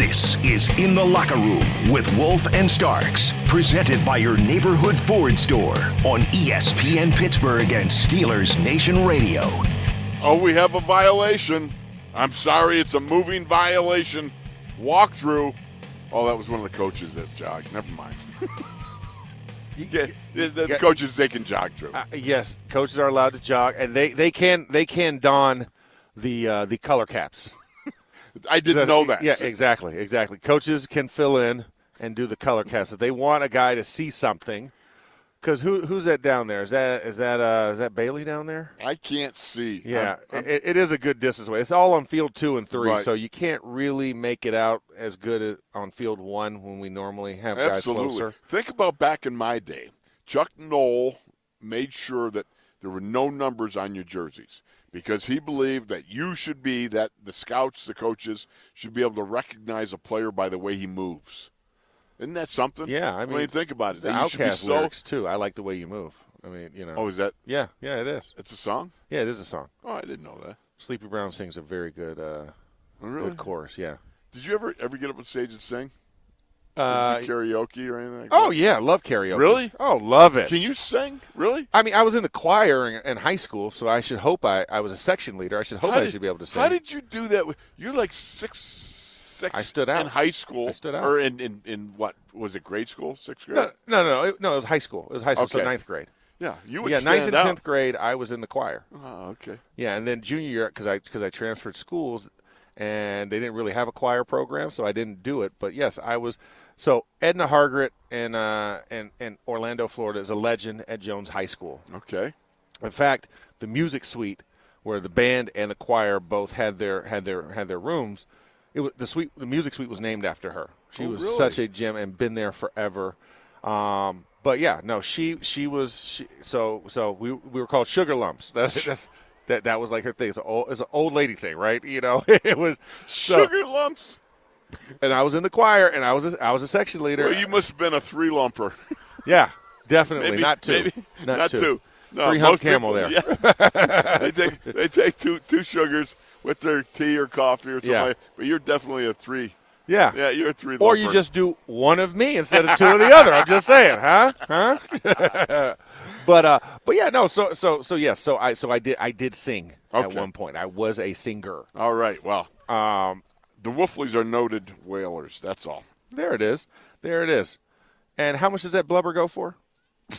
This is In the Locker Room with Wolf and Starks, presented by your neighborhood Ford store on ESPN Pittsburgh and Steelers Nation Radio. Oh, we have a violation. I'm sorry, it's a moving violation. Walkthrough. Oh, that was one of the coaches that jogged. Never mind. yeah, the, the Yeah. coaches they can jog through. Uh, yes, coaches are allowed to jog, and they, they can they can don the uh, the color caps. I didn't know that. Yeah, exactly, exactly. Coaches can fill in and do the color cast. if they want a guy to see something. Because who who's that down there? Is that is that uh, is that Bailey down there? I can't see. Yeah, I'm- I'm- it, it is a good distance away. It's all on field two and three, Right. so you can't really make it out as good on field one when we normally have guys closer. Think about back in my day. Chuck Noll made sure that there were no numbers on your jerseys because he believed that you should be that the scouts, the coaches should be able to recognize a player by the way he moves. Isn't that something? Yeah, I mean, think about it, The that you should be OutKast so- lyrics too. I like the way you move. I mean, you know. Oh, is that? yeah, yeah, it is. It's a song. Yeah, it is a song. Oh, I didn't know that. Sleepy Brown sings a very good, uh, Oh, really? good chorus. Yeah. Did you ever ever get up on stage and sing? Uh, karaoke or anything? Like oh yeah, love karaoke. Really? Oh, love it. Can you sing? Really? I mean, I was in the choir in, in high school, so I should hope I, I was a section leader. I should hope I did- should be able to sing. How did you do that? You're like six, six. I stood out. in high school. I stood out. Or in, in, in what was it? Grade school, sixth grade. no, no, no, it, no. It was high school. It was high school, so ninth grade. Yeah, you would yeah, ninth and tenth grade, I was in the choir. Oh, okay. Yeah, and then junior year, because I because I transferred schools, and they didn't really have a choir program, so I didn't do it. But yes, I was. So Edna Hargret in uh, in, in Orlando, Florida, is a legend at Jones High School. Okay. In fact, the music suite, where the band and the choir both had their had their had their rooms, it was the suite. The music suite was named after her. She Oh, was really? such a gem and been there forever. Um, but yeah, no, she she was she, so so we we were called sugar lumps. That, that's that that was like her thing. It's an old, it's an old lady thing, right? You know, it was so, Sugar lumps. And I was in the choir, and I was a, I was a section leader. Well, you must have been a three lumper. yeah, definitely maybe not two, Maybe not, not two. No, Three hump camel people- there. Yeah. they take they take two two sugars with their tea or coffee or something. Yeah. like But you're definitely a three. Yeah. Yeah, you're a three. Or you just do one of me instead of two of the other. I'm just saying, huh? Huh? but uh but yeah, no, so so so yes, so I so I did I did sing at one point. I was a singer. All right. Well, Um the Wolfleys are noted whalers. That's all. there it is. There it is. And how much does that blubber go for?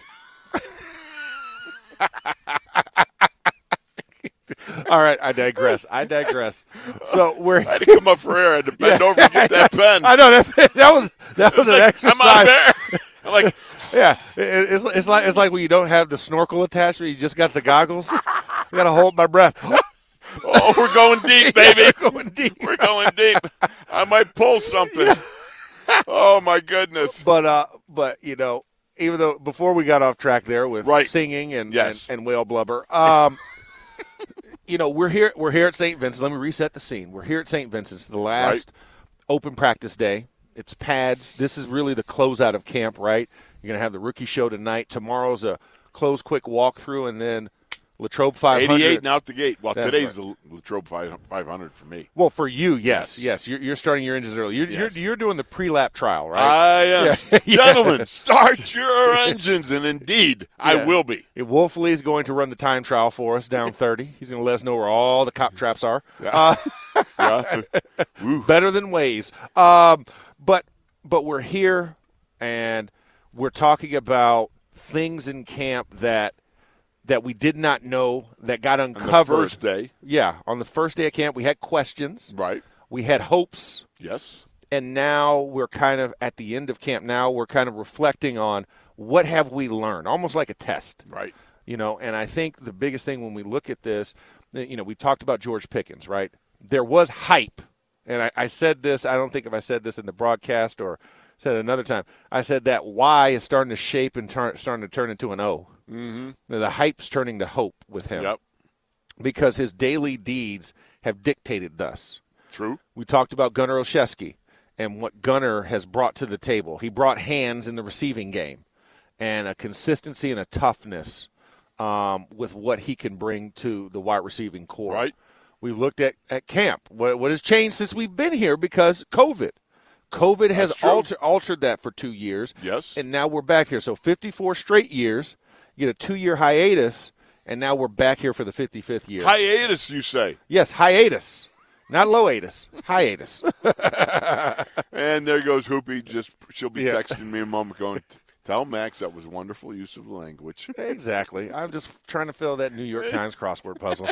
All right, I digress. I digress. So we're I had to come up for air. I had to bend over and get that pen. I know that that was that was an Like, exercise. I'm out of air. I'm like, Yeah, it- it's, it's like it's like when you don't have the snorkel attached, where you just got the goggles. I gotta hold my breath. Oh, we're going deep, baby. We're going deep. We're going deep. I might pull something. Oh my goodness. But uh, but you know, even though before we got off track there with Right. singing and, Yes. and and whale blubber, um, you know, we're here we're here at St. Vincent. Let me reset the scene. We're here at St. Vincent's, the last open practice day. It's pads. This is really the closeout of camp, right? You're gonna have the rookie show tonight. Tomorrow's a close, quick walkthrough, and then Latrobe 500. 88 and out the gate. Well, That's today's the Latrobe 500 for me. Well, for you, yes, Yes. yes, You're, you're starting your engines early. You're, Yes. you're, you're doing the pre-lap trial, right? I am. Yeah. Gentlemen, start your engines. And indeed, I will be. Wolfley is going to run the time trial for us down 30. He's going to let us know where all the cop traps are. Uh, Yeah. Ooh. better than Waze. Um, but but we're here and we're talking about things in camp that that we did not know that got On the uncovered. first day, Yeah, on the first day of camp, we had questions, right? we had hopes, Yes. and now we're kind of at the end of camp. Now we're kind of reflecting on what have we learned, almost like a test Right. you know and i think the biggest thing when we look at this you know we talked about george pickens right there was hype and I, I said this i don't think if i said this in the broadcast or said it another time i said that y is starting to shape and turn, starting to turn into an o mm-hmm. the hype's turning to hope with him Yep. because his daily deeds have dictated thus True. we talked about Gunnar Olszewski and what Gunnar has brought to the table. He brought hands in the receiving game and a consistency and a toughness um, with what he can bring to the wide receiving core. Right. We've looked at, at camp. What, what has changed since we've been here because COVID. COVID has That's true. altered, altered that for two years. Yes. And now we're back here. So 54 straight years, you get a two year hiatus, and now we're back here for the 55th year. Hiatus, you say. Yes, hiatus. Not loatus, hiatus. And there goes Hoopy. Just she'll be Yeah. texting me a moment going, "Tell Max that was wonderful use of language." Exactly. I'm just trying to fill that New York Times crossword puzzle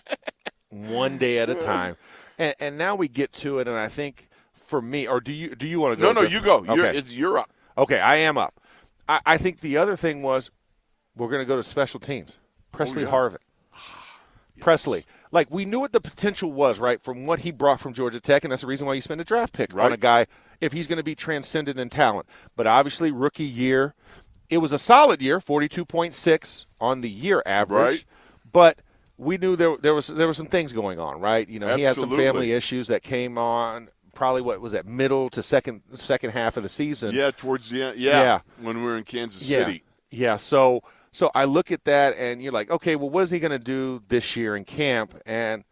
one day at a time. And, and now we get to it, and I think for me, or do you do you want to go? no, no, you go. You're, it's, you're up. okay, I am up. I, I think the other thing was we're going to go to special teams. Oh, Pressley yeah. Harvin. Pressley. Like we knew what the potential was, right, from what he brought from Georgia Tech, and that's the reason why you spend a draft pick on a guy if he's going to be transcendent in talent. But obviously, rookie year, it was a solid year, forty-two point six on the year average. Right. But we knew there there was there were some things going on, right? You know, he had some family issues that came on. Probably what was that middle to second second half of the season. Yeah, towards the end. Yeah, Yeah. when we were in Kansas Yeah. City. Yeah. So so I look at that and you're like, okay, well, what is he going to do this year in camp? And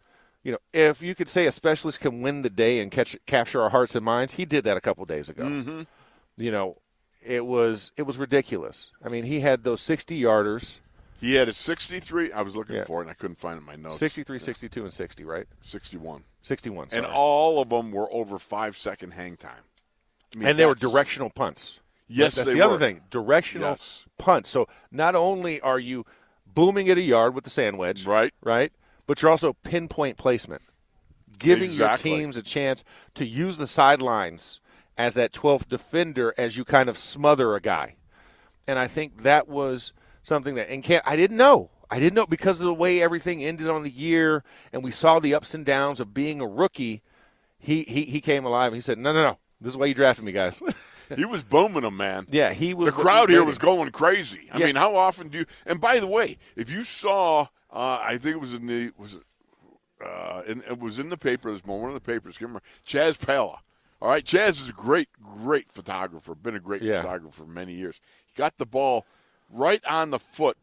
you know, if you could say a specialist can win the day and catch capture our hearts and minds, he did that a couple days ago. Mm-hmm. You know, it was it was ridiculous. I mean, he had those 60 yarders, He had a 63. I was looking Yeah. for it and I couldn't find it in my notes. 63, 62, and 60, right? 61. 61. And all of them were over five second hang time. I mean, and they were directional punts. Yes, that's the other thing. Directional Yes. punts. So not only are you booming at a yard with the sand wedge, Right. right, but you're also pinpoint placement, giving Exactly. your teams a chance to use the sidelines as that 12th defender as you kind of smother a guy. And I think that was something that in camp I didn't know. I didn't know because of the way everything ended on the year, and we saw the ups and downs of being a rookie. He he, he came alive. And he said, "No, no, no. This is why you drafted me, guys." He was booming them, man. yeah, he was. the crowd here was going crazy. I Yeah. mean, how often do you? And by the way, if you saw, uh, I think it was in the was it, uh, in, it was in the paper this morning. One of the papers. Remember Chaz Palla. All right, Chaz is a great, great photographer. Been a great Yeah. photographer for many years. He got the ball right on the foot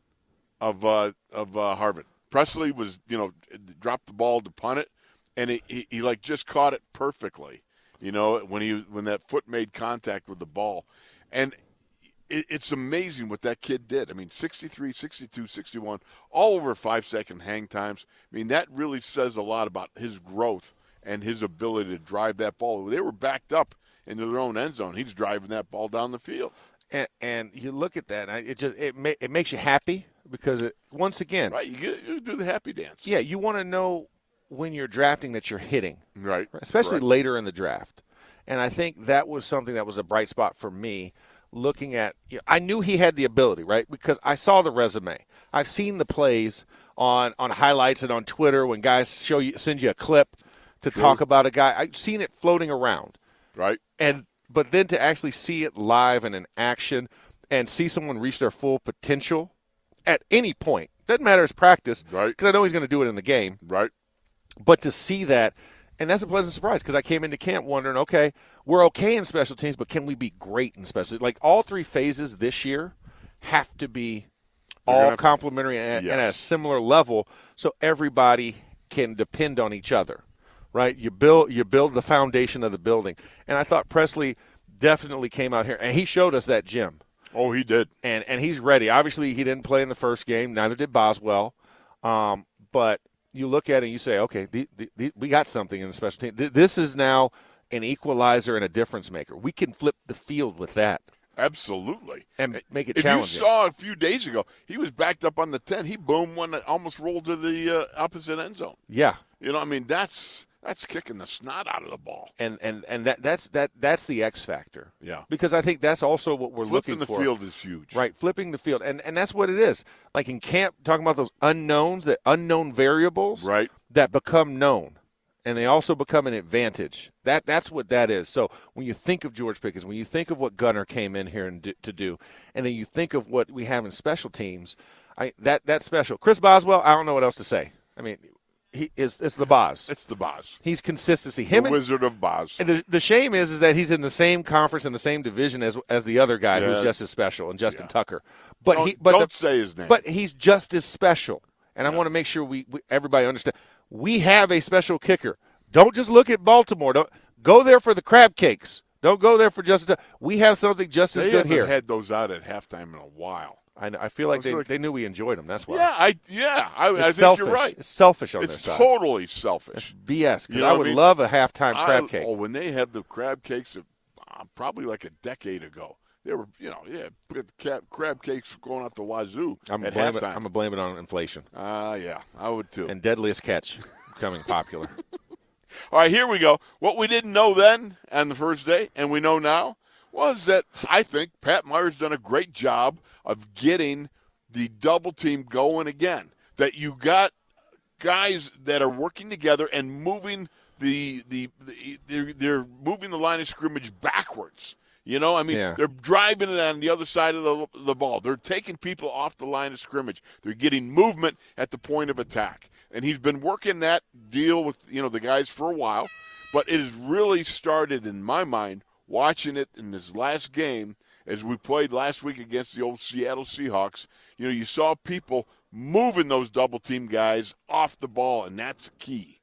of uh, of uh, Harvin. Pressley was, you know, dropped the ball to punt it, and he, he, he like just caught it perfectly. You know, when he when that foot made contact with the ball, and it, it's amazing what that kid did. I mean, 63, 62, 61, all over five second hang times. I mean, that really says a lot about his growth and his ability to drive that ball. They were backed up into their own end zone. He's driving that ball down the field. and, and you look at that, and it just it ma- it makes you happy because it once again, Right? You, get, you do the happy dance. yeah, you want to know when you're drafting that you're hitting, Right. especially Correct. later in the draft. And I think that was something that was a bright spot for me. Looking at, you know, I knew he had the ability, right? Because I saw the resume. I've seen the plays on on highlights and on Twitter when guys show you send you a clip to talk about a guy. I've seen it floating around. Right. and but then to actually see it live and in action and see someone reach their full potential at any point doesn't matter his practice Right. because i know he's going to do it in the game Right. But to see that and that's a pleasant surprise because i came into camp wondering okay we're okay in special teams but can we be great in special Teams? like all three phases this year have to be gonna all have- complementary and, and at a similar level so everybody can depend on each other right? You build you build the foundation of the building. And i thought pressley definitely came out here and he showed us that gym. Oh, he did. and and he's ready. Obviously he didn't play in the first game neither did boswell. Um, but you look at it and you say, okay, the, the, the, we got something in the special team. Th- this is now an equalizer and a difference maker. We can flip the field with that. Absolutely. And make it if challenging. you saw a few days ago, he was backed up on the 10. He boomed one that almost rolled to the uh, opposite end zone. Yeah. You know, I mean, that's that's kicking the snot out of the ball. And and and that that's that that's the X factor. Yeah. Because I think that's also what we're Flipping looking for. Flipping the field is huge. Right, flipping the field. And and that's what it is. Like in camp talking about those unknowns, that unknown variables Right. that become known. And they also become an advantage. That that's what that is. So when you think of George Pickens, when you think of what Gunnar came in here and do, to do, and then you think of what we have in special teams, I that that's special. Chris Boswell, I don't know what else to say. I mean, he is it's the Boz. It's the Boz. He's consistency. Him the and, Wizard of Boz. and the, the shame is is that he's in the same conference in the same division as as the other guy who's just as special and Justin Yeah. Tucker. But don't he but don't the, say his name. but he's just as special. And I want to make sure we, we everybody understand. We have a special kicker. Don't just look at Baltimore. Don't go there for the crab cakes. Don't go there for just. We have something just as good here. had those out at halftime in a while. I, I feel like It's they, like- they knew we enjoyed them. That's why. Yeah, I yeah, I, I think selfish. you're right. It's selfish on It's their side. totally selfish. BS. Because You know I I would mean? love a halftime crab I- cake. Oh, when they had the crab cakes, uh, probably like a decade ago, they were you know yeah, crab, cakes going out the wazoo I'm at halftime. I'm gonna blame it on inflation Ah, yeah, I would too. and deadliest catch becoming popular. All right, here we go. What we didn't know then on the first day, and we know now, was that I think Pat Meyer's done a great job of getting the double team going again. That you got guys that are working together and moving the the, the they're, they're moving the line of scrimmage backwards. You know, I mean, Yeah. they're driving it on the other side of the, the ball. They're taking people off the line of scrimmage. They're getting movement at the point of attack. And he's been working that deal with, you know, the guys for a while. But it has really started, in my mind, watching it in this last game as we played last week against the old Seattle Seahawks. You know, you saw people moving those double team guys off the ball, and that's key.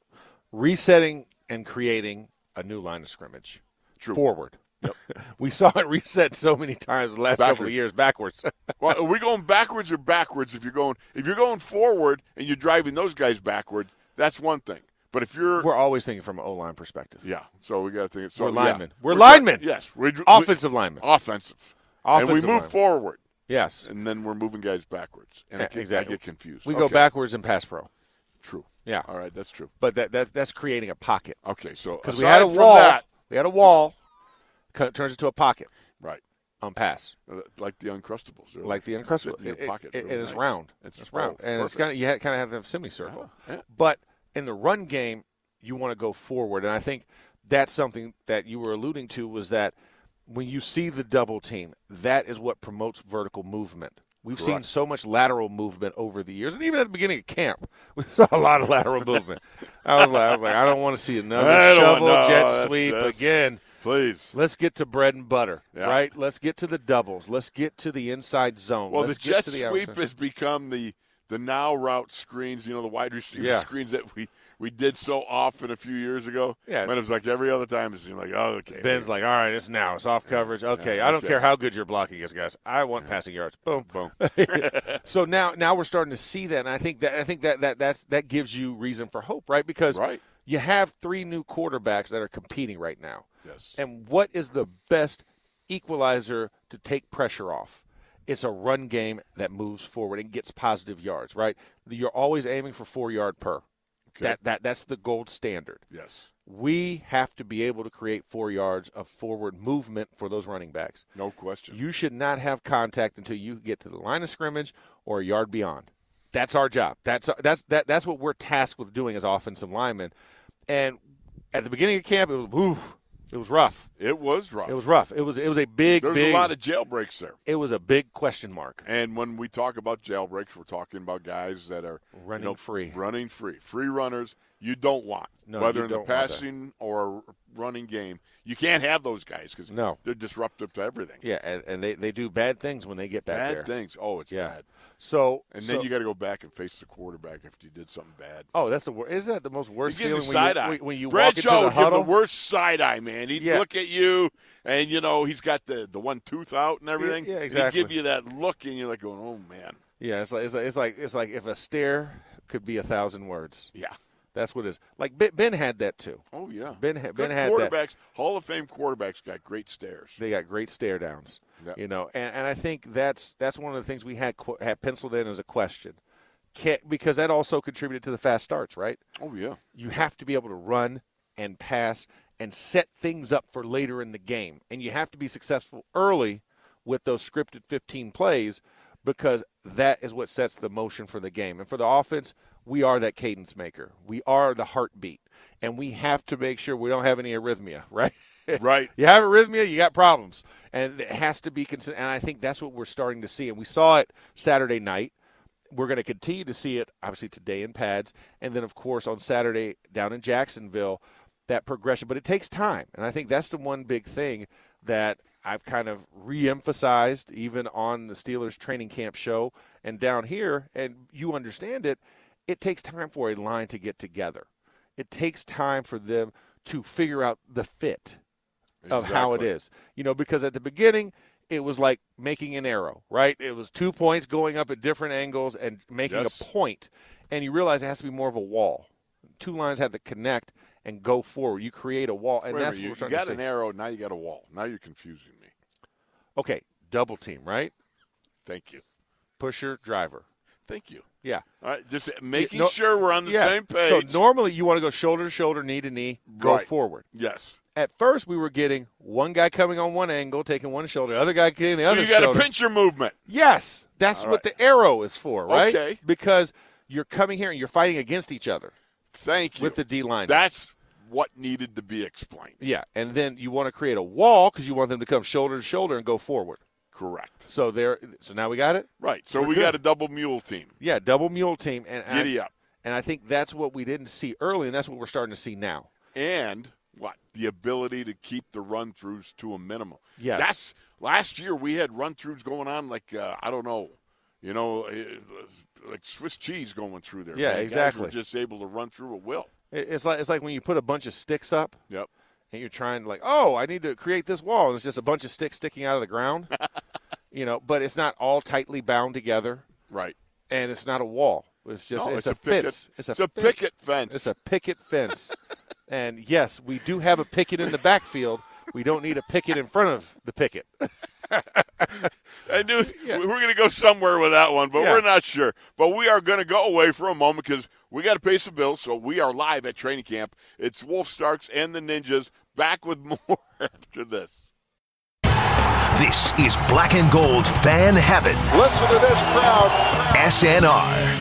Resetting and creating a new line of scrimmage. True. Forward. Yep. we saw it reset so many times the last couple of years backwards. Well, are we going backwards or backwards? If you're going, if you're going forward and you're driving those guys backward, that's one thing. But if you're, We're always thinking from an O line perspective. yeah, so we got to think. So We're yeah. linemen. We're linemen. Yes, we, we- Offensive linemen. offensive, and we move linemen. forward, Yes. and then we're moving guys backwards. And I Yeah, get, exactly. I get confused. We go backwards in pass pro. True. Yeah. All right, that's true. But that, that's that's creating a pocket. Okay, so Because we had a wall. that- we had a wall. Turns into a pocket right? on pass. Uh, Like the Uncrustables, They're Like the Uncrustable. sit in It- pocket. it- really it's nice. round. It's, It's round. and it's kind of you kind of have the semicircle. Yeah. But in the run game, you want to go forward, and I think that's something that you were alluding to was that when you see the double team, that is what promotes vertical movement. We've seen so much lateral movement over the years, and even at the beginning of camp, we saw a lot of lateral movement. I was like, I was like, I don't want to see another shovel know. jet That's- sweep that's- again. Please. Let's get to bread and butter, Yeah. right? Let's get to the doubles. Let's get to the inside zone. Well, Let's the get jet to the sweep outside. has become the the now route screens. You know, the wide receiver Yeah. screens that we we did so often a few years ago. Yeah. when it was like every other time, it seemed like, oh, okay. Ben's like, all right, it's now. It's off coverage. Okay, Yeah, I don't okay. care how good your blocking is, guys. I want passing yards. Boom. boom. so now, now we're starting to see that, and I think that I think that that that's, that gives you reason for hope, right? Because Right. you have three new quarterbacks that are competing right now. Yes. And what is the best equalizer to take pressure off? It's a run game that moves forward and gets positive yards, right? You're always aiming for four yard per. That that that's the gold standard. yes, We have to be able to create four yards of forward movement for those running backs. no question. You should not have contact until you get to the line of scrimmage or a yard beyond. That's our job. That's that's that, that's what we're tasked with doing as offensive linemen. And at the beginning of camp, it was oof, it was rough. it was rough. It was rough. It was it was a big There's big a lot of jailbreaks there. it was a big question mark. And when we talk about jailbreaks, we're talking about guys that are Running you know, free. running free, free runners. You don't want No, whether in the don't want that. passing or running game. You can't have those guys because No. they're disruptive to everything. Yeah, and, and they, they do bad things when they get back bad there. things. Oh, it's Yeah. bad. So And so- then you got to go back and face the quarterback if you did something bad. oh, that's the worst. Isn't that the most worst gives feeling you when side you, eye. when- you Brad walk into the huddle? the worst side eye, man. He'd Yeah. look at you, and you know he's got the the one tooth out and everything. yeah, And exactly. He'd give you that look, and you're like going, "Oh man." Yeah, it's like, it's like it's like it's like if a stare could be a thousand words. Yeah. That's what it is. Like Ben, ben had that too. Oh yeah. Ben Good Ben had quarterbacks. that. Hall of Fame quarterbacks got great stares. They got great stare downs. Yep. You know, and, and I think that's that's one of the things we had had penciled in as a question, Can, because that also contributed to the fast starts, right? Oh yeah. You have to be able to run and pass and set things up for later in the game, and you have to be successful early with those scripted 15 plays because that is what sets the motion for the game. And for the offense, we are that cadence maker. We are the heartbeat, and we have to make sure we don't have any arrhythmia, right? Right. you have arrhythmia, you got problems, and it has to be consistent. And I think that's what we're starting to see, and we saw it Saturday night. We're going to continue to see it, obviously today in pads, and then of course on Saturday down in Jacksonville. That progression, but it takes time, and I think that's the one big thing that I've kind of re-emphasized even on the Steelers training camp show and down here, and you understand it. It takes time for a line to get together. It takes time for them to figure out the fit of how it is. You know, because at the beginning it was like making an arrow, right? It was two points going up at different angles and making Yes. a point, and you realize it has to be more of a wall. Two lines have to connect and go forward. You create a wall, and Wait that's minute, what we're you, you got to an arrow. Now you got a wall. Now you're confusing me. Okay, double team, right? Thank you. Pusher, driver. Thank you. Yeah. All right, just making no- sure we're on the yeah. same page. So normally you want to go shoulder to shoulder, knee to knee, go Right. forward. yes. At first, we were getting one guy coming on one angle, taking one shoulder, other guy getting the So other So you got shoulder. a pincher movement. Yes, that's what the arrow is for, right? Okay. Because you're coming here and you're fighting against each other Thank you. with the D line. That's what needed to be explained. yeah, and then you want to create a wall because you want them to come shoulder to shoulder and go forward. Correct. So there. So now we got it. Right. So We're we good. got a double mule team. Yeah, double mule team and Giddy I, up. And I think that's what we didn't see early, and that's what we're starting to see now. And what? The ability to keep the run throughs to a minimum. Yes. That's last year we had run throughs going on like uh, I don't know, you know, uh, like Swiss cheese going through there. Yeah, man. Exactly. were just able to run through at will. It's like it's like when you put a bunch of sticks up Yep. and you're trying to like, oh, I need to create this wall, and it's just a bunch of sticks sticking out of the ground. you know, but it's not all tightly bound together, Right. and it's not a wall. It's just No, it's, it's a, a picket- fence. It's a, it's a picket fence. It's a picket fence. and yes, we do have a picket in the backfield. We don't need a picket in front of the picket. I Yeah. We're going to go somewhere with that one, but Yeah. we're not sure. But we are going to go away for a moment because we got to pay some bills. So we are live at training camp. It's Wolf Starks and the Ninjas back with more after this. This is Black and Gold Fan Heaven. Listen to this crowd. SNR.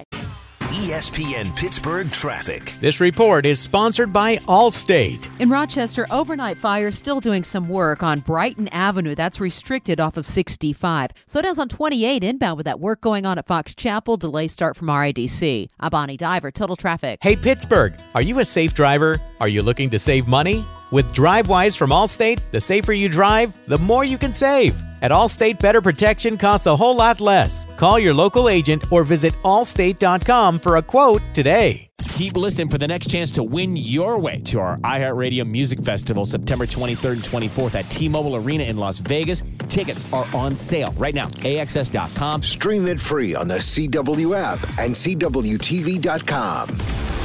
ESPN Pittsburgh Traffic. This report is sponsored by Allstate. In Rochester, overnight fire still doing some work on Brighton Avenue. That's restricted off of 65. So Slowdowns on 28 inbound with that work going on at Fox Chapel. Delay start from RIDC. I'm Bonnie Diver. Total traffic. Hey, Pittsburgh, are you a safe driver? Are you looking to save money? With DriveWise from Allstate, the safer you drive, the more you can save. At Allstate, better protection costs a whole lot less. Call your local agent or visit allstate.com for a quote today. Keep listening for the next chance to win your way to our iHeartRadio Music Festival September 23rd and 24th at T-Mobile Arena in Las Vegas. Tickets are on sale right now. AXS.com. Stream it free on the CW app and CWTV.com.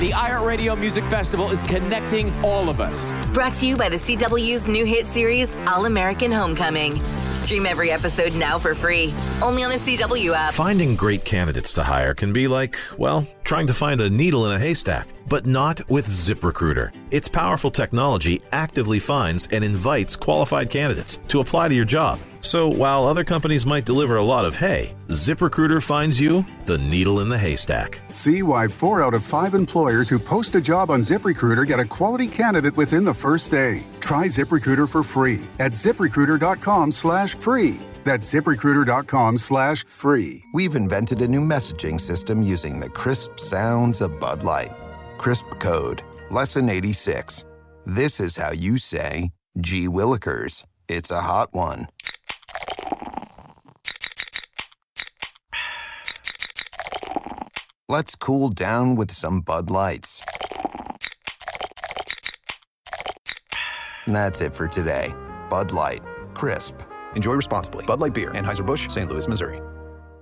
The iHeartRadio Music Festival is connecting all of us. Brought to you by the CW's new hit series, All American Homecoming. Stream every episode now for free, only on the CW app. Finding great candidates to hire can be like, well, trying to find a needle in a haystack, but not with ZipRecruiter. Its powerful technology actively finds and invites qualified candidates to apply to your job. So while other companies might deliver a lot of hay, ZipRecruiter finds you the needle in the haystack. See why four out of five employers who post a job on ZipRecruiter get a quality candidate within the first day. Try ZipRecruiter for free at ziprecruiter.com slash free. That's ziprecruiter.com slash free. We've invented a new messaging system using the crisp sounds of Bud Light. Crisp code. Lesson 86. This is how you say, gee willikers, it's a hot one. Let's cool down with some Bud Lights. That's it for today. Bud Light. Crisp. Enjoy responsibly. Bud Light Beer, Anheuser-Busch, St. Louis, Missouri.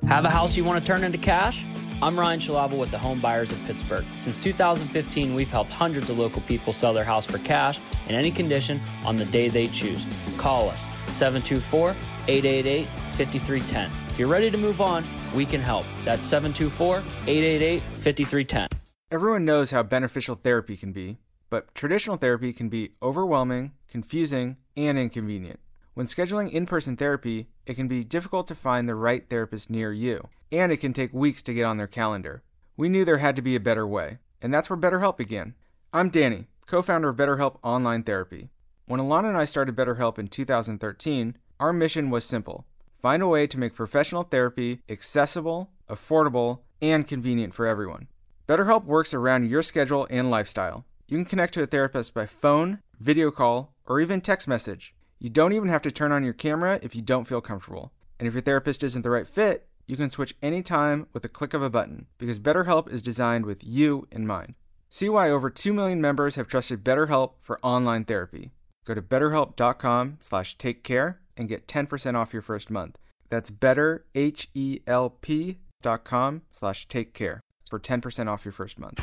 Have a house you want to turn into cash? I'm Ryan Shalava with the Home Buyers of Pittsburgh. Since 2015, we've helped hundreds of local people sell their house for cash in any condition on the day they choose. Call us 724 888 5310. If you're ready to move on, we can help. That's 724 888 5310. Everyone knows how beneficial therapy can be, but traditional therapy can be overwhelming, confusing, and inconvenient. When scheduling in person therapy, it can be difficult to find the right therapist near you, and it can take weeks to get on their calendar. We knew there had to be a better way, and that's where BetterHelp began. I'm Danny, co founder of BetterHelp Online Therapy. When Alana and I started BetterHelp in 2013, our mission was simple find a way to make professional therapy accessible, affordable, and convenient for everyone. BetterHelp works around your schedule and lifestyle. You can connect to a therapist by phone, video call, or even text message. You don't even have to turn on your camera if you don't feel comfortable. And if your therapist isn't the right fit, you can switch anytime with a click of a button because BetterHelp is designed with you in mind. See why over 2 million members have trusted BetterHelp for online therapy. Go to betterhelp.com slash take care and get 10% off your first month. That's betterhelp.com slash take care for 10% off your first month.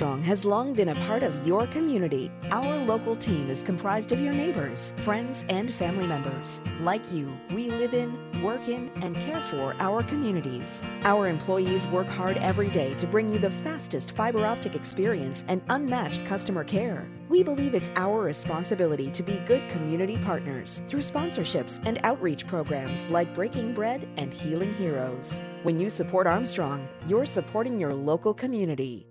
has long been a part of your community. Our local team is comprised of your neighbors, friends, and family members. Like you, we live in, work in, and care for our communities. Our employees work hard every day to bring you the fastest fiber optic experience and unmatched customer care. We believe it's our responsibility to be good community partners through sponsorships and outreach programs like Breaking Bread and Healing Heroes. When you support Armstrong, you're supporting your local community.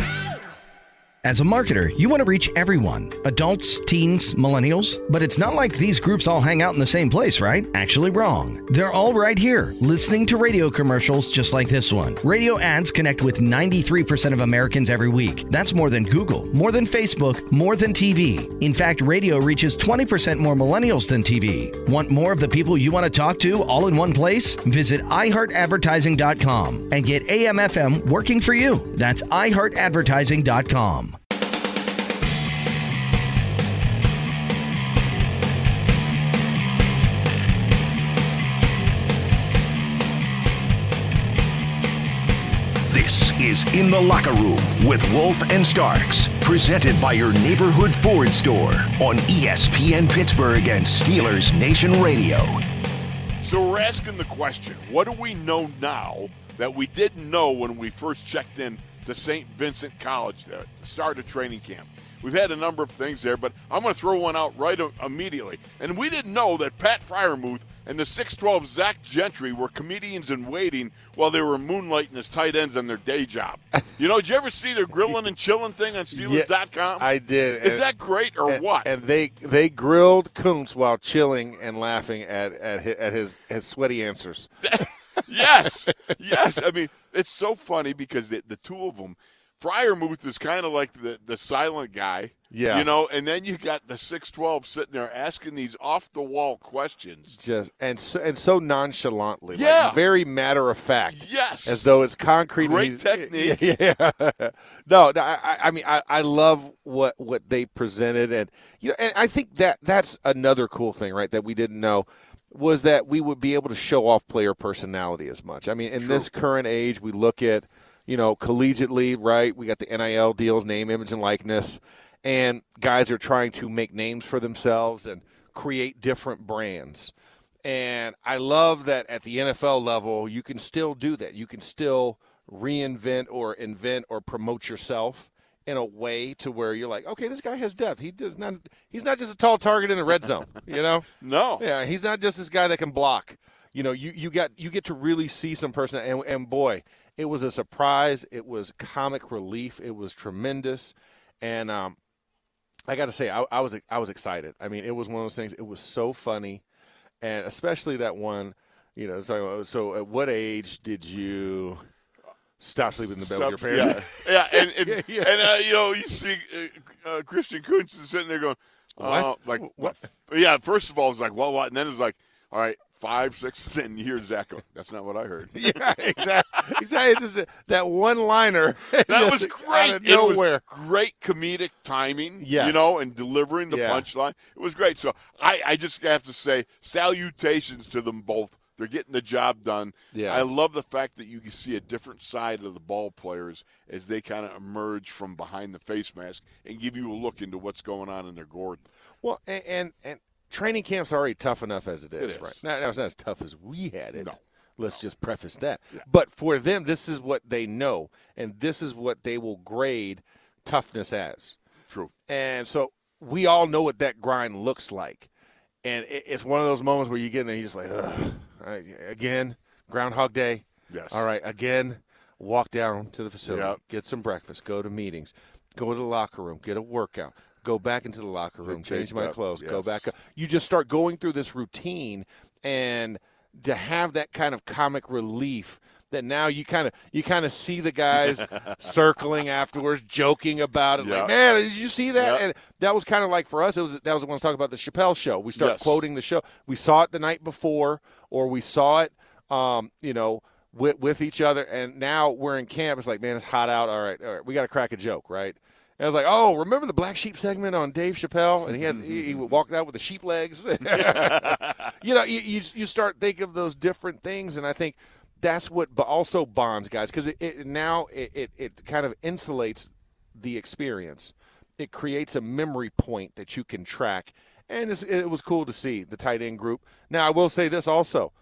As a marketer, you want to reach everyone adults, teens, millennials. But it's not like these groups all hang out in the same place, right? Actually, wrong. They're all right here, listening to radio commercials just like this one. Radio ads connect with 93% of Americans every week. That's more than Google, more than Facebook, more than TV. In fact, radio reaches 20% more millennials than TV. Want more of the people you want to talk to all in one place? Visit iHeartAdvertising.com and get AMFM working for you. That's iHeartAdvertising.com. is In the Locker Room with Wolf and Starks, presented by your neighborhood Ford store on ESPN Pittsburgh and Steelers Nation Radio. So we're asking the question what do we know now that we didn't know when we first checked in to St. Vincent College there to start a training camp? We've had a number of things there, but I'm going to throw one out right immediately. And we didn't know that Pat Freiermuth and the 6'12 Zach Gentry were comedians in waiting while they were moonlighting as tight ends on their day job. You know, did you ever see the grilling and chilling thing on Steelers.com? I did. Is And- that great or and, what? And they they grilled Kuntz while chilling and laughing at at his, at his, his sweaty answers. yes, yes. I mean, it's so funny because the, the two of them, Freiermuth is kind of like the, the silent guy, Yeah. You know, and then you got the 6'12 sitting there asking these off the wall questions. Just and so, and so nonchalantly, like, Yeah. very matter of fact, Yes. as though it's concrete. Great technique. Yeah, no, no, I, I- I mean, I, I love what what they presented, and you know, and I think that that's another cool thing, right? That we didn't know was that we would be able to show off player personality as much. I mean, in this current age, we look at you know collegiately, right? We got the NIL deals, name, image, and likeness, and guys are trying to make names for themselves and create different brands. And I love that at the NFL level, you can still do that. You can still reinvent or invent or promote yourself in a way to where you're like, okay, this guy has depth. He does not. He's not just a tall target in the red zone. You know? no. Yeah, he's not just this guy that can block. You know, you, you got you get to really see some person. And, and boy, it was a surprise. It was comic relief. It was tremendous. And um, I got to say, I, I was I was excited. I mean, it was one of those things. It was so funny, and especially that one. You know, so, so at what age did you stop sleeping in the bed with your parents? Yeah, yeah, and and, Yeah. and uh, you know, you see uh, uh, Christian Kuntz is sitting there going, What? uh, like what? Yeah, first of all, it's like what, what, and then it's like, all right, five, six, then you hear that's not what I heard. yeah, exactly. exactly. It's just that one liner. That was Out great. It was great comedic timing. Yes. You know, and delivering the Yeah. punchline. It was great. So I, I just have to say, salutations to them both. They're getting the job done. Yes. I love the fact that you can see a different side of the ball players as they kind of emerge from behind the face mask and give you a look into what's going on in their gourd. Well, and, and and training camp's already tough enough as it is, It is. right? Now, now it's not as tough as we had it. No. Let's just preface that. But for them, this is what they know, and this is what they will grade toughness as. True. And so we all know what that grind looks like. And it, it's one of those moments where you get in there, and you're just like, Ugh, again, Groundhog Day. Yes. All right, again, walk down to the facility, Yep. get some breakfast, go to meetings, go to the locker room, get a workout, go back into the locker room, change my up, clothes, go back up. You just start going through this routine and to have that kind of comic relief that now you kind of you kind of see the guys circling afterwards joking about it Yeah. like man did you see that Yeah. and that was kind of like for us it was that was when I was talking about the Chappelle show we start Yes. quoting the show we saw it the night before or we saw it um, you know with, with each other and now we're in camp it's like man it's hot out all right all right we got to crack a joke right and I was like, "Oh, remember the black sheep segment on Dave Chappelle?" And he had he, he mm-hmm. walked out with the sheep legs. you know, you, you you start thinking of those different things, and I think that's what but also bonds guys because it, it now it, it, it kind of insulates the experience. It creates a memory point that you can track, and it's, it was cool to see the tight end group. Now, I will say this also.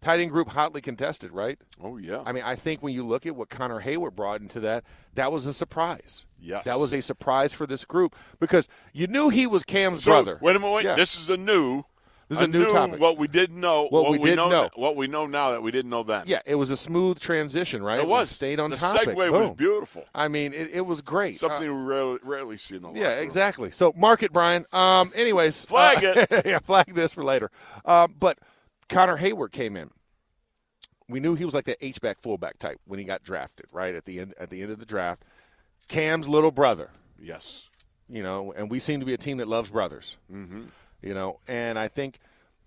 Tight end group hotly contested, right? Oh yeah. I mean, I think when you look at what Connor Heyward brought into that, that was a surprise. Yes. That was a surprise for this group because you knew he was Cam's So, brother. Wait a minute. Wait. Yeah. This is a new. This is a new topic. What we didn't know. What we didn't know. know. What we know now that we didn't know then. Yeah, it was a smooth transition, right? It We was. stayed on the topic. segue was beautiful. I mean, it, it was great. Something Uh, we rarely, rarely see in the yeah, room. exactly. So mark it, Brian. Um, anyways, Flag uh, it. yeah, flag this for later. Um, but Connor Heyward came in. We knew he was like that H back fullback type when he got drafted, right at the end at the end of the draft. Cam's little brother, Yes. you know, and we seem to be a team that loves brothers. Mm-hmm. you know. And I think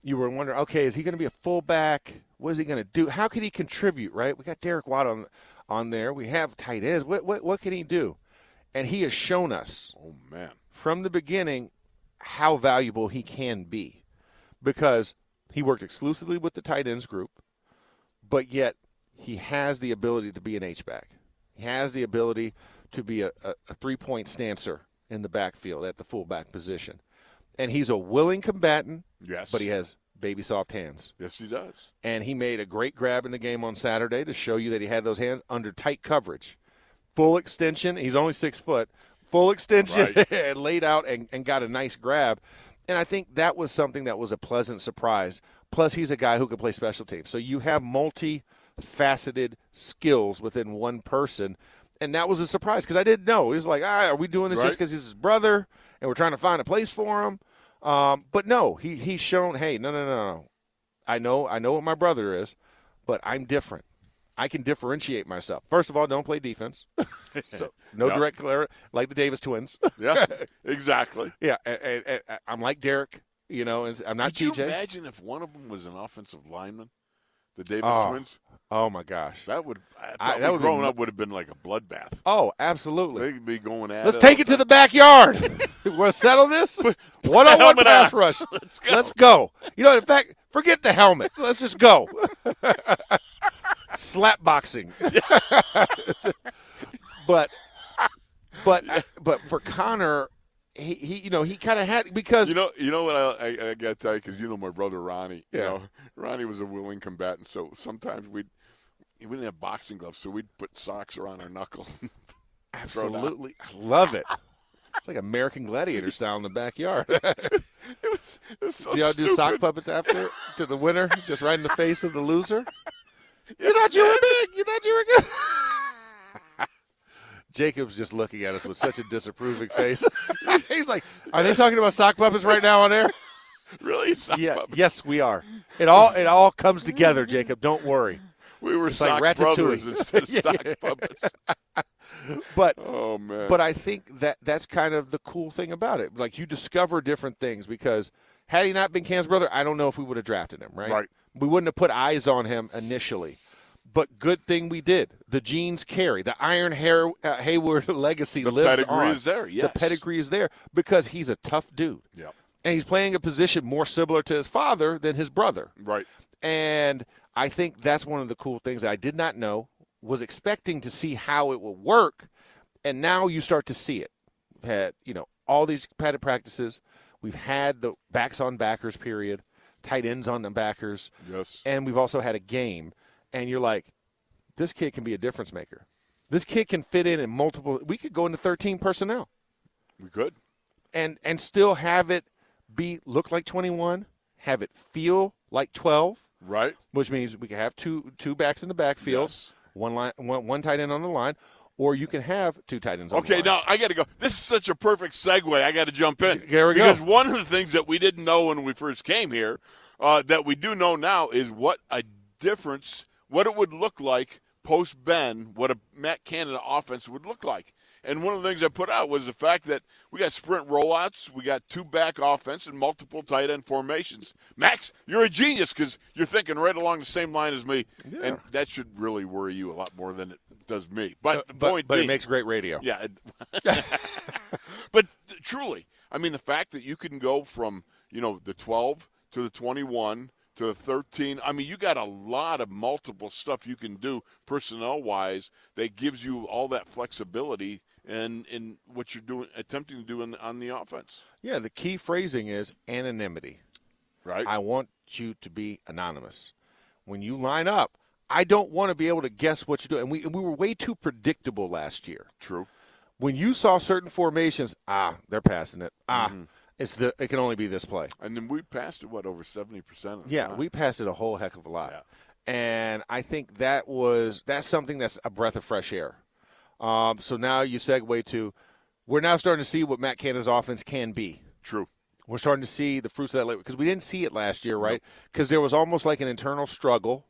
you were wondering, okay, is he going to be a fullback? What is he going to do? How can he contribute? Right? We got Derek Watt on on there. We have tight ends. What what what can he do? And he has shown us Oh man. from the beginning how valuable he can be, because he worked exclusively with the tight ends group, but yet he has the ability to be an H back. He has the ability to be a, a, a three point stancer in the backfield at the fullback position. And he's a willing combatant, Yes. but he has baby soft hands. Yes, he does. And he made a great grab in the game on Saturday to show you that he had those hands under tight coverage. Full extension. He's only six foot. Full extension Right. and laid out and, and got a nice grab. And I think that was something that was a pleasant surprise. Plus, he's a guy who can play special teams. So you have multi-faceted skills within one person. And that was a surprise because I didn't know. It was like, ah, are we doing this just because he's his brother and we're trying to find a place for him? Um, but no, he he's shown, hey, no, no, no, no. I know, I know what my brother is, but I'm different. I can differentiate myself. First of all, don't play defense. so no Yep. direct clear like the Davis twins. Yeah, exactly. yeah, and, and- and I'm like Derek. You know, and I'm not Could you TJ. imagine if one of them was an offensive lineman? The Davis Oh, twins? Oh my gosh. That would, I, I- that would growing up would have been like a bloodbath. Oh, absolutely. They'd be going at Let's take it to the backyard. We'll settle this. One oh on one pass on. rush. Let's go. Let's go. You know, in fact, forget the helmet. Let's just go. Slap boxing. but but but for Connor, he, he you know he kind of had because You know, you know what I, I, I got to tell you because you know my brother Ronnie. You Yeah. know, Ronnie was a willing combatant, so sometimes we'd we didn't have boxing gloves, so we'd put socks around our knuckle. Absolutely I love it. It's like American Gladiator style in the backyard. it was, it was so do y'all do sock puppets after to the winner, just right in the face of the loser? You thought you were big. You thought you were good. Jacob's just looking at us with such a disapproving face. He's like, "Are they talking about sock puppets right now on air?" Really? Sock yeah. puppets? Yes, we are. It all it all comes together, Jacob. Don't worry. We were It's sock like brothers instead of sock puppets. But Oh man. But I think that that's kind of the cool thing about it. Like you discover different things because had he not been Cam's brother, I don't know if we would have drafted him, right? Right. We wouldn't have put eyes on him initially. But good thing we did. The genes carry. The Ironhead, uh, Heyward legacy The lives pedigree is there, yes. The pedigree is there because he's a tough dude. Yep. And he's playing a position more similar to his father than his brother. Right. And I think that's one of the cool things that I did not know, was expecting to see how it would work, and now you start to see it. We've had, you know, all these padded practices. We've had the backs on backers period, tight ends on the backers. Yes. And we've also had a game. And you're like, this kid can be a difference maker. This kid can fit in in multiple. We could go into 13 personnel We could. and and still have it be look like 21, have it feel like 12, Right. which means we can have two two backs in the backfield, Yes. one line one, one tight end on the line, or you can have two tight ends on the Okay, now I got to go. This is such a perfect segue. I got to jump in. There we go. because one of the things that we didn't know when we first came here, uh, that we do know now, is what a difference, what it would look like post Ben, what a Matt Canada offense would look like. And one of the things I put out was the fact that we got sprint rollouts, we got two back offense, and multiple tight end formations. Max, you're a genius because you're thinking right along the same line as me, and that should really worry you a lot more than it does me. But the Uh, but, point but it makes great radio. yeah. but th- truly, I mean, the fact that you can go from, you know, the 12 to the 21 to the 13, I mean, you got a lot of multiple stuff you can do personnel wise that gives you all that flexibility in, in what you're doing, attempting to do in, on the offense. Yeah, the key phrasing is anonymity. Right. I want you to be anonymous. When you line up, I don't want to be able to guess what you're doing. And we, and we were way too predictable last year. True. When you saw certain formations, ah, they're passing it. Ah, Mhm. It's the it can only be this play. And then we passed it, what, over 70% Yeah, time? we passed it a whole heck of a lot. Yeah. And I think that was that's something that's a breath of fresh air. Um, so now you segue to we're now starting to see what Matt Canada's offense can be. True. We're starting to see the fruits of that labor because we didn't see it last year, right? Because there was almost like an internal struggle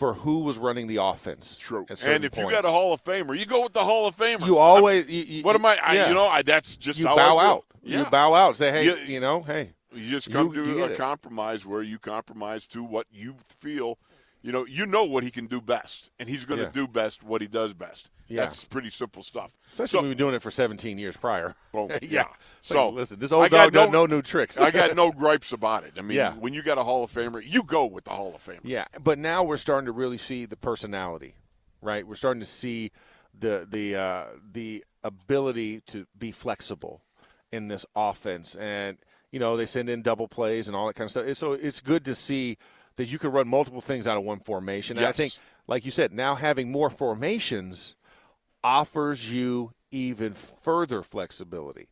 for who was running the offense. True. And if you got a Hall of Famer, you go with the Hall of Famer. You always. You, you- what am I? I yeah. You know, I, that's just you bow out. Yeah. You bow out. Say, hey, You- you, know, hey. You just come you to a it. compromise where you compromise to what you feel. You know, you know what he can do best, and he's going to Yeah. do best what he does best. Yeah. That's pretty simple stuff. Especially So- when we've been doing it for 17 years prior. Well, yeah. yeah. So So listen, this old dog doesn't know new tricks. I got no gripes about it. I mean, Yeah. when you got a Hall of Famer, you go with the Hall of Famer. Yeah, but now we're starting to really see the personality, right? We're starting to see the the uh, the ability to be flexible in this offense, and you know they send in double plays and all that kind of stuff. So it's good to see that you can run multiple things out of one formation. And I think, like you said, now having more formations offers you even further flexibility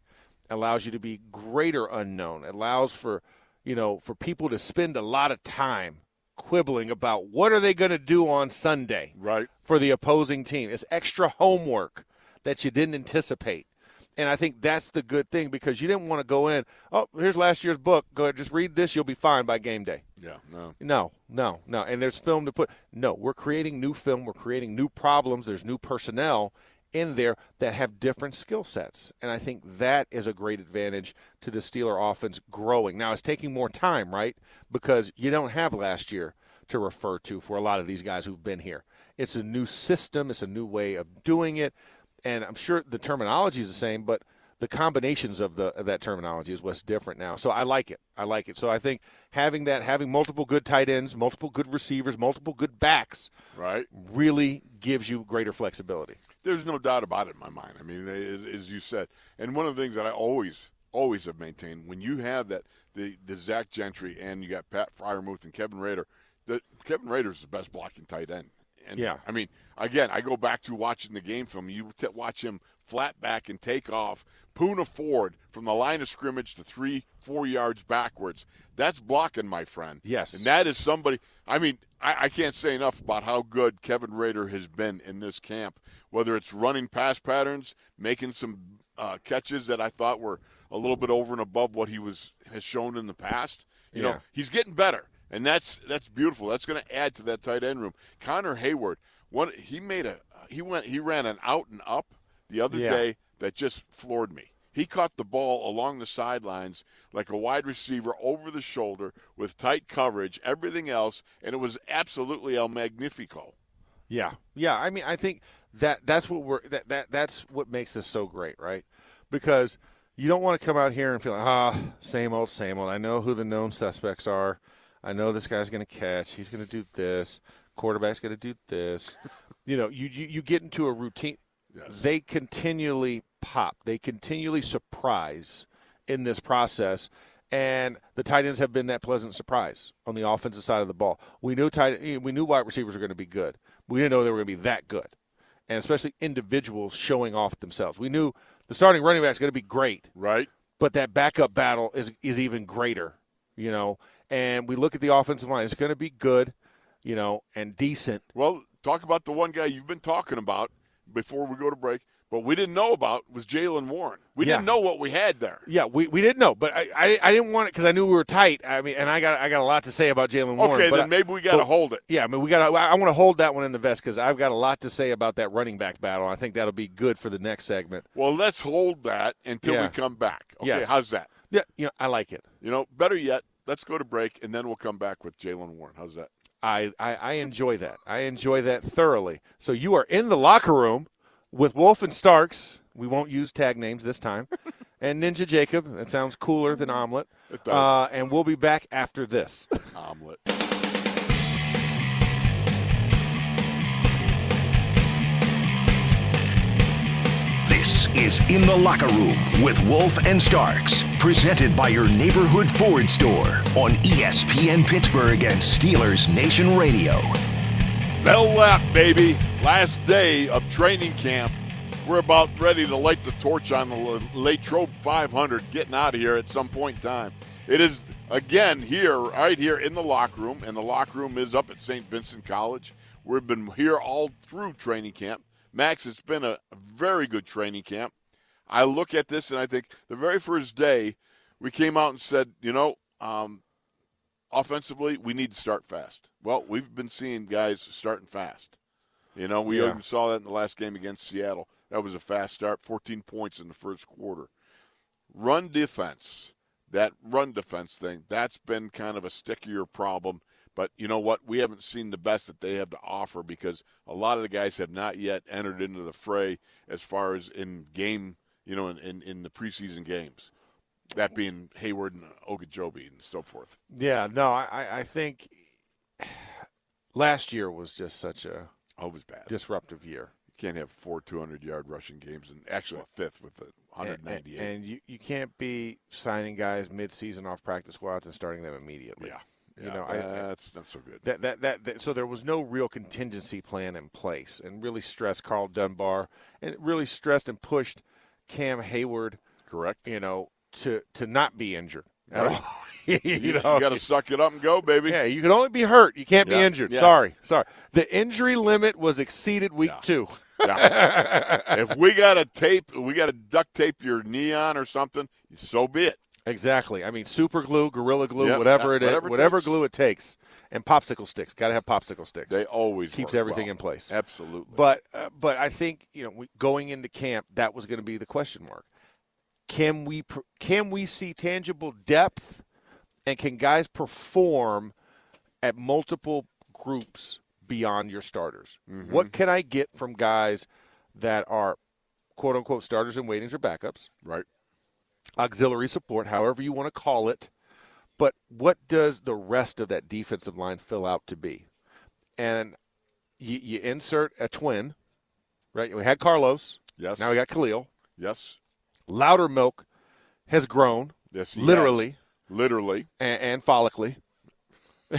allows you to be greater unknown allows for you know for people to spend a lot of time quibbling about what are they going to do on sunday right. for the opposing team. It's extra homework that you didn't anticipate And I think that's the good thing because you didn't want to go in, oh, here's last year's book. Go ahead, just read this. You'll be fine by game day. Yeah, no. No, no, no. And there's film to put. No, we're creating new film. We're creating new problems. There's new personnel in there that have different skill sets. And I think that is a great advantage to the Steeler offense growing. Now, it's taking more time, right? Because you don't have last year to refer to for a lot of these guys who've been here. It's a new system, it's a new way of doing it. And I'm sure the terminology is the same, but the combinations of the of that terminology is what's different now. So I like it. I like it. So I think having that, having multiple good tight ends, multiple good receivers, multiple good backs, right, really gives you greater flexibility. There's no doubt about it in my mind. I mean, as, as you said, and one of the things that I always always have maintained when you have that the the Zach Gentry and you got Pat Freiermuth and Kevin Rader, the Kevin Rader's the best blocking tight end. And Yeah. I mean, again, I go back to watching the game film. You t- watch him flat back and take off, Poona Ford from the line of scrimmage to three, four yards backwards. That's blocking, my friend. Yes. And that is somebody. I mean, I, I can't say enough about how good Kevin Rader has been in this camp. Whether it's running pass patterns, making some uh, catches that I thought were a little bit over and above what he was has shown in the past. You Yeah. know, he's getting better, and that's that's beautiful. That's going to add to that tight end room. Connor Heyward, one he made a he went he ran an out and up the other Yeah. day that just floored me. He caught the ball along the sidelines like a wide receiver over the shoulder with tight coverage, everything else, and it was absolutely el magnifico. Yeah, yeah. I mean, I think that that's what we're that, that that's what makes this so great, right? Because you don't want to come out here and feel like, ah, same old, same old. I know who the known suspects are. I know this guy's going to catch. He's going to do this. Quarterback's going to do this. you know, you, you you get into a routine. They continually pop. They continually surprise in this process. And the tight ends have been that pleasant surprise on the offensive side of the ball. We knew tight, we knew wide receivers were going to be good. We didn't know they were going to be that good, and especially individuals showing off themselves. We knew the starting running back is going to be great, right? But that backup battle is is even greater, you know. And we look at the offensive line; it's going to be good, you know, and decent. Well, talk about the one guy you've been talking about before we go to break, but we didn't know about was Jaylen Warren. We Yeah. didn't know what we had there. Yeah, we, we didn't know, but I, I, I didn't want it because I knew we were tight. I mean, and I got I got a lot to say about Jaylen Warren. Okay, but then I- maybe we gotta hold it. Yeah, I mean, we got. I want to hold that one in the vest because I've got a lot to say about that running back battle. I think that'll be good for the next segment. Well, let's hold that until Yeah. we come back. Okay, Yes. how's that? Yeah, you know, I like it. You know, better yet, let's go to break and then we'll come back with Jaylen Warren. How's that? I, I, I enjoy that. I enjoy that thoroughly. So you are in the locker room with Wolf and Starks. We won't use tag names this time. and Ninja Jacob. That sounds cooler than Omelet. It does. Uh, and we'll be back after this. Omelet. Is In the Locker Room with Wolf and Starks, presented by your neighborhood Ford store on ESPN Pittsburgh and Steelers Nation Radio. Bell left, baby. Last day of training camp. We're about ready to light the torch on the Latrobe 500, getting out of here at some point in time. It is, again, here, right here in the locker room, and the locker room is up at St. Vincent College. We've been here all through training camp. Max, it's been a very good training camp. I look at this and I think the very first day we came out and said, you know, um, offensively, we need to start fast. Well, we've been seeing guys starting fast. You know, we Yeah. even saw that in the last game against Seattle. That was a fast start, 14 points in the first quarter. Run defense, that run defense thing, that's been kind of a stickier problem. But you know what? We haven't seen the best that they have to offer because a lot of the guys have not yet entered into the fray as far as in game, you know, in, in, in the preseason games. That being Heyward and Ogunjobi and so forth. Yeah, no, I, I- think last year was just such a oh, it was bad. disruptive year. You can't have four 200 yard rushing games and actually a fifth with the And, 198. and you, you can't be signing guys mid-season off practice squads and starting them immediately. Yeah. You Yeah, know, I- that's not so good. That, that that that so there was no real contingency plan in place, and really stressed Karl Dunbar, and really stressed and pushed Cam Heyward. Correct. You know to to not be injured at Right. all. you, You, know, got to suck it up and go, baby. yeah, you can only be hurt. You can't be injured. yeah. Sorry, sorry. The injury limit was exceeded week two. Yeah. if we got to tape, we got to duct tape your knee on or something. So be it. Exactly. I mean, super glue, gorilla glue, Yep, whatever it is, whatever it whatever glue it takes, and popsicle sticks. Got to have popsicle sticks. They always keeps everything well. in place. Absolutely. But uh, but I think you know we, going into camp that was going to be the question mark. Can we pr- can we see tangible depth, and can guys perform at multiple groups beyond your starters? Mm-hmm. What can I get from guys that are quote unquote starters and waitings or backups? Right. Auxiliary support, however you want to call it. But what does the rest of that defensive line fill out to be? And you, you insert a twin, right? We had Carlos. Yes. Now we got Khalil. Yes. Loudermilk has grown. Yes, literally, has. Literally. and, and follically.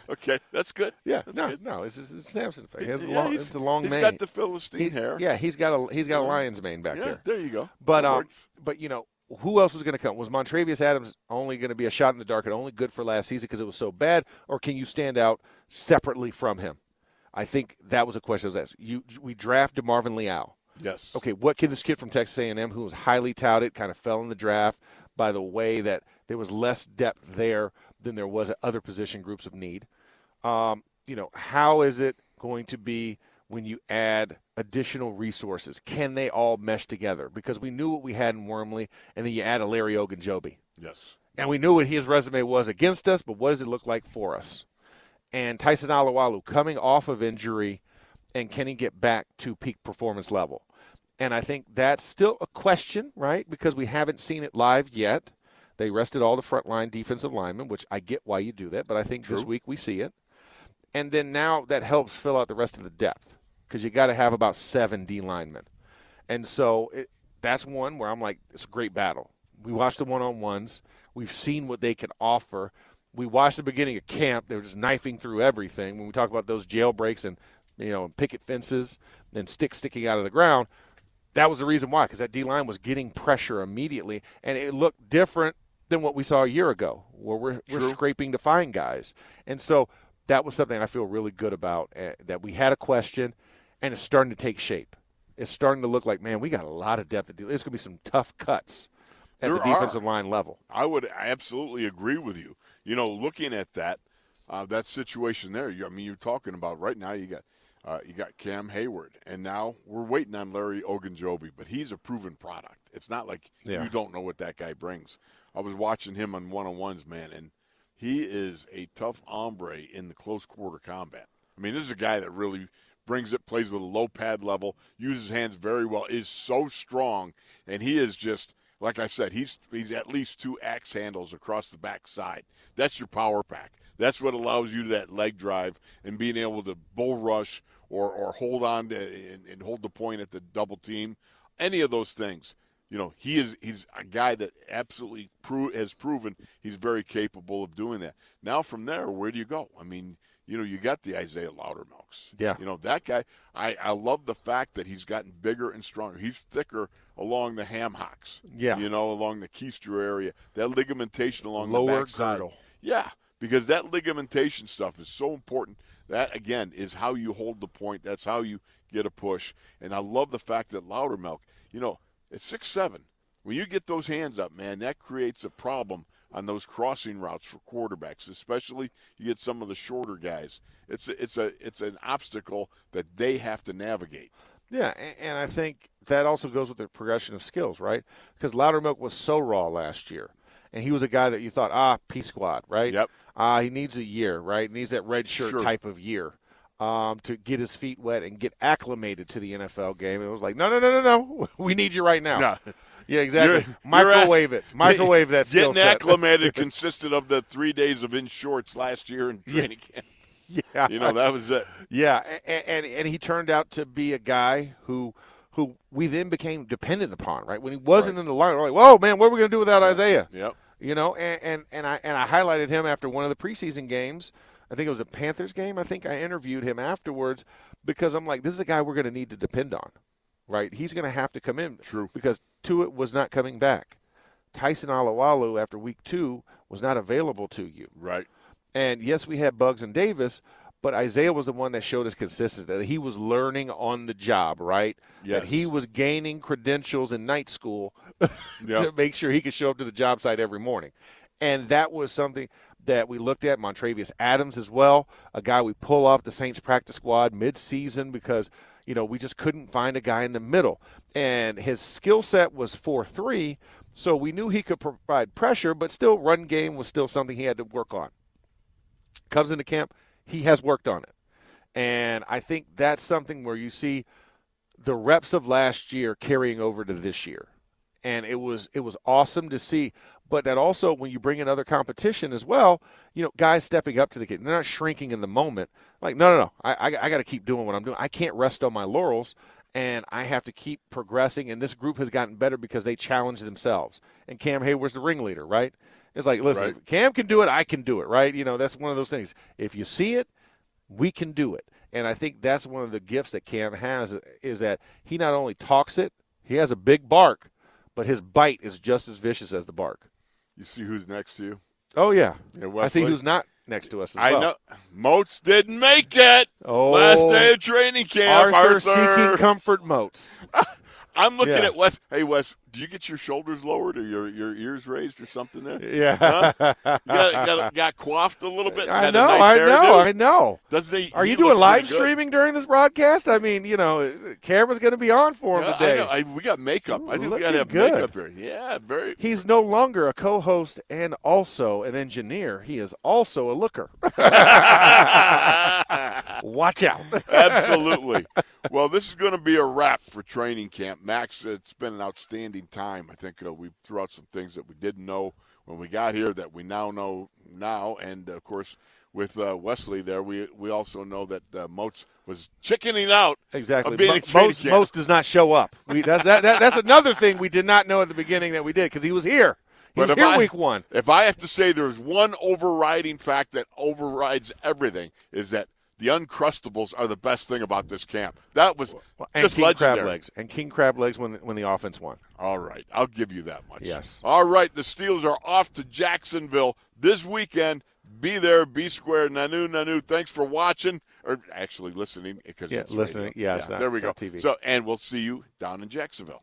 Okay, that's good. Yeah, That's no, good. no, it's, it's, it's Samson. He has a Yeah, long, he's- it's a long he's mane. got the Philistine He- hair. Yeah, he's got a he's got a lion's mane back Yeah, there. there you go. But That um, works. but you know, who else was going to come? Was Montravius Adams only going to be a shot in the dark and only good for last season because it was so bad, or can you stand out separately from him? I think that was a question that was asked. You we drafted Marvin Leal. Yes. Okay, what can this kid from Texas A&M, who was highly touted, kind of fell in the draft by the way that there was less depth there than there was at other position groups of need. Um, you know, how is it going to be when you add additional resources? Can they all mesh together? Because we knew what we had in Wormley, and then you add a Larry Ogunjobi. Yes. And we knew what his resume was against us, but what does it look like for us? And Tyson Alualu coming off of injury, and can he get back to peak performance level? And I think that's still a question, right? Because we haven't seen it live yet. They rested all the frontline defensive linemen, which I get why you do that, but I think this week we see it. And then now that helps fill out the rest of the depth because you got to have about seven D linemen. And so it, that's one where I'm like, it's a great battle. We watched the one on ones. We've seen what they can offer. We watched the beginning of camp. They were just knifing through everything. When we talk about those jailbreaks and you know picket fences and sticks sticking out of the ground, that was the reason why. Because that D line was getting pressure immediately, and it looked different than what we saw a year ago, where we're we're scraping to find guys. And so that was something I feel really good about. Uh, that we had a question, and it's starting to take shape. It's starting to look like, man, we got a lot of depth. There's going to be some tough cuts at There the defensive are. line level. I would absolutely agree with you. You know, looking at that uh, that situation there, you, I mean, you're talking about right now. You got uh, you got Cam Heyward, and now we're waiting on Larry Ogunjobi, but he's a proven product. It's not like Yeah. you don't know what that guy brings. I was watching him on one on ones, man, and he is a tough hombre in the close quarter combat. I mean, this is a guy that really brings it, plays with a low pad level, uses hands very well, is so strong, and he is just like I said, he's he's at least two axe handles across the back side. That's your power pack. That's what allows you that leg drive and being able to bull rush or, or hold on to and, and hold the point at the double team. Any of those things. You know, he is he's a guy that absolutely pro- has proven he's very capable of doing that. Now from there, where do you go? I mean, you know, you got the Isaiah Loudermilks. Yeah. You know, that guy, I, I love the fact that he's gotten bigger and stronger. He's thicker along the ham hocks. Yeah. You know, along the keister area. That ligamentation along Lower the backside. girdle. Yeah, because that ligamentation stuff is so important. That again is how you hold the point. That's how you get a push. And I love the fact that Loudermilk, you know, it's six seven. When you get those hands up, man, that creates a problem on those crossing routes for quarterbacks, especially you get some of the shorter guys. It's a, it's a it's an obstacle that they have to navigate. Yeah, and I think that also goes with the progression of skills, right? Because Loudermilk was so raw last year, and he was a guy that you thought, ah, P squad, right? Yep. Ah, he needs a year, right? He needs that red shirt Sure. type of year um, to get his feet wet and get acclimated to the NFL game. It was like, no, no, no, no, no, we need you right now. No. Yeah, exactly. You're- you're Microwave at- it. Microwave that skill Getting set. acclimated consisted of the three days of in shorts last year in training camp. yeah, You know, that was it. Yeah, and, and and he turned out to be a guy who who we then became dependent upon. Right when he wasn't in the line, we're like, whoa, man, what are we going to do without Isaiah? Yep. You know, and, and and I and I highlighted him after one of the preseason games. I think it was a Panthers game. I think I interviewed him afterwards because I'm like, this is a guy we're going to need to depend on. Right? He's going to have to come in. True. Because Tuitt was not coming back. Tyson Alualu after week two was not available to you. Right. And yes, we had Buggs and Davis, but Isaiah was the one that showed us consistency that he was learning on the job, right? Yes. That he was gaining credentials in night school Yep. to make sure he could show up to the job site every morning. And that was something that we looked at. Montravius Adams as well, a guy we pull off the Saints practice squad mid-season because you know we just couldn't find a guy in the middle, and his skill set was four three, so we knew he could provide pressure, but still run game was still something he had to work on. Comes into camp, he has worked on it, and I think that's something where you see the reps of last year carrying over to this year and it was it was awesome to see. But that also, when you bring in other competition as well, you know, guys stepping up to the kid, they're not shrinking in the moment. Like, no, no, no, I, I, I got to keep doing what I'm doing. I can't rest on my laurels, and I have to keep progressing. And this group has gotten better because they challenge themselves. And Cam Heyward's the ringleader, right? It's like, listen, Right. if Cam can do it, I can do it, right? You know, that's one of those things. If you see it, we can do it. And I think that's one of the gifts that Cam has is that he not only talks it, he has a big bark, but his bite is just as vicious as the bark. You see who's next to you? Oh yeah, Yeah, I see who's not next to us. As I well. know. Moats didn't make it. Oh, Last day of training camp. Arthur, Arthur, seeking comfort moats. I'm looking Yeah. at Wes. Hey, Wes, do you get your shoulders lowered or your, your ears raised or something there? Yeah. Huh? You got, got, got coiffed a little bit. I know, nice I know, I know. Doesn't he? Are he you doing live good. streaming during this broadcast? I mean, you know, camera's going to be on for him Yeah, today. I know. I, we got makeup. I think we got to have good. makeup here. Yeah, very. He's no longer a co-host and also an engineer. He is also a looker. Watch out. Absolutely. Well, this is going to be a wrap for training camp. Max, it's been an outstanding time. I think uh, we threw out some things that we didn't know when we got here that we now know now. And, of course, with uh, Wesley there, we we also know that uh, Moats was chickening out. Exactly. Mo- at training most, does not show up. We, that's, that, that, that's another thing we did not know at the beginning that we did because he was here. He was here I, week one. If I have to say there's one overriding fact that overrides everything is that the Uncrustables are the best thing about this camp. That was And just King legendary. Crab Legs. And King Crab Legs when, when the offense won. All right, I'll give you that much. Yes. All right, the Steelers are off to Jacksonville this weekend. Be there, be square. Nanu, Nanu. Thanks for watching, or actually listening, because Yeah, listening. radio. Yeah, it's not- there we go. TV. So, and we'll see you down in Jacksonville.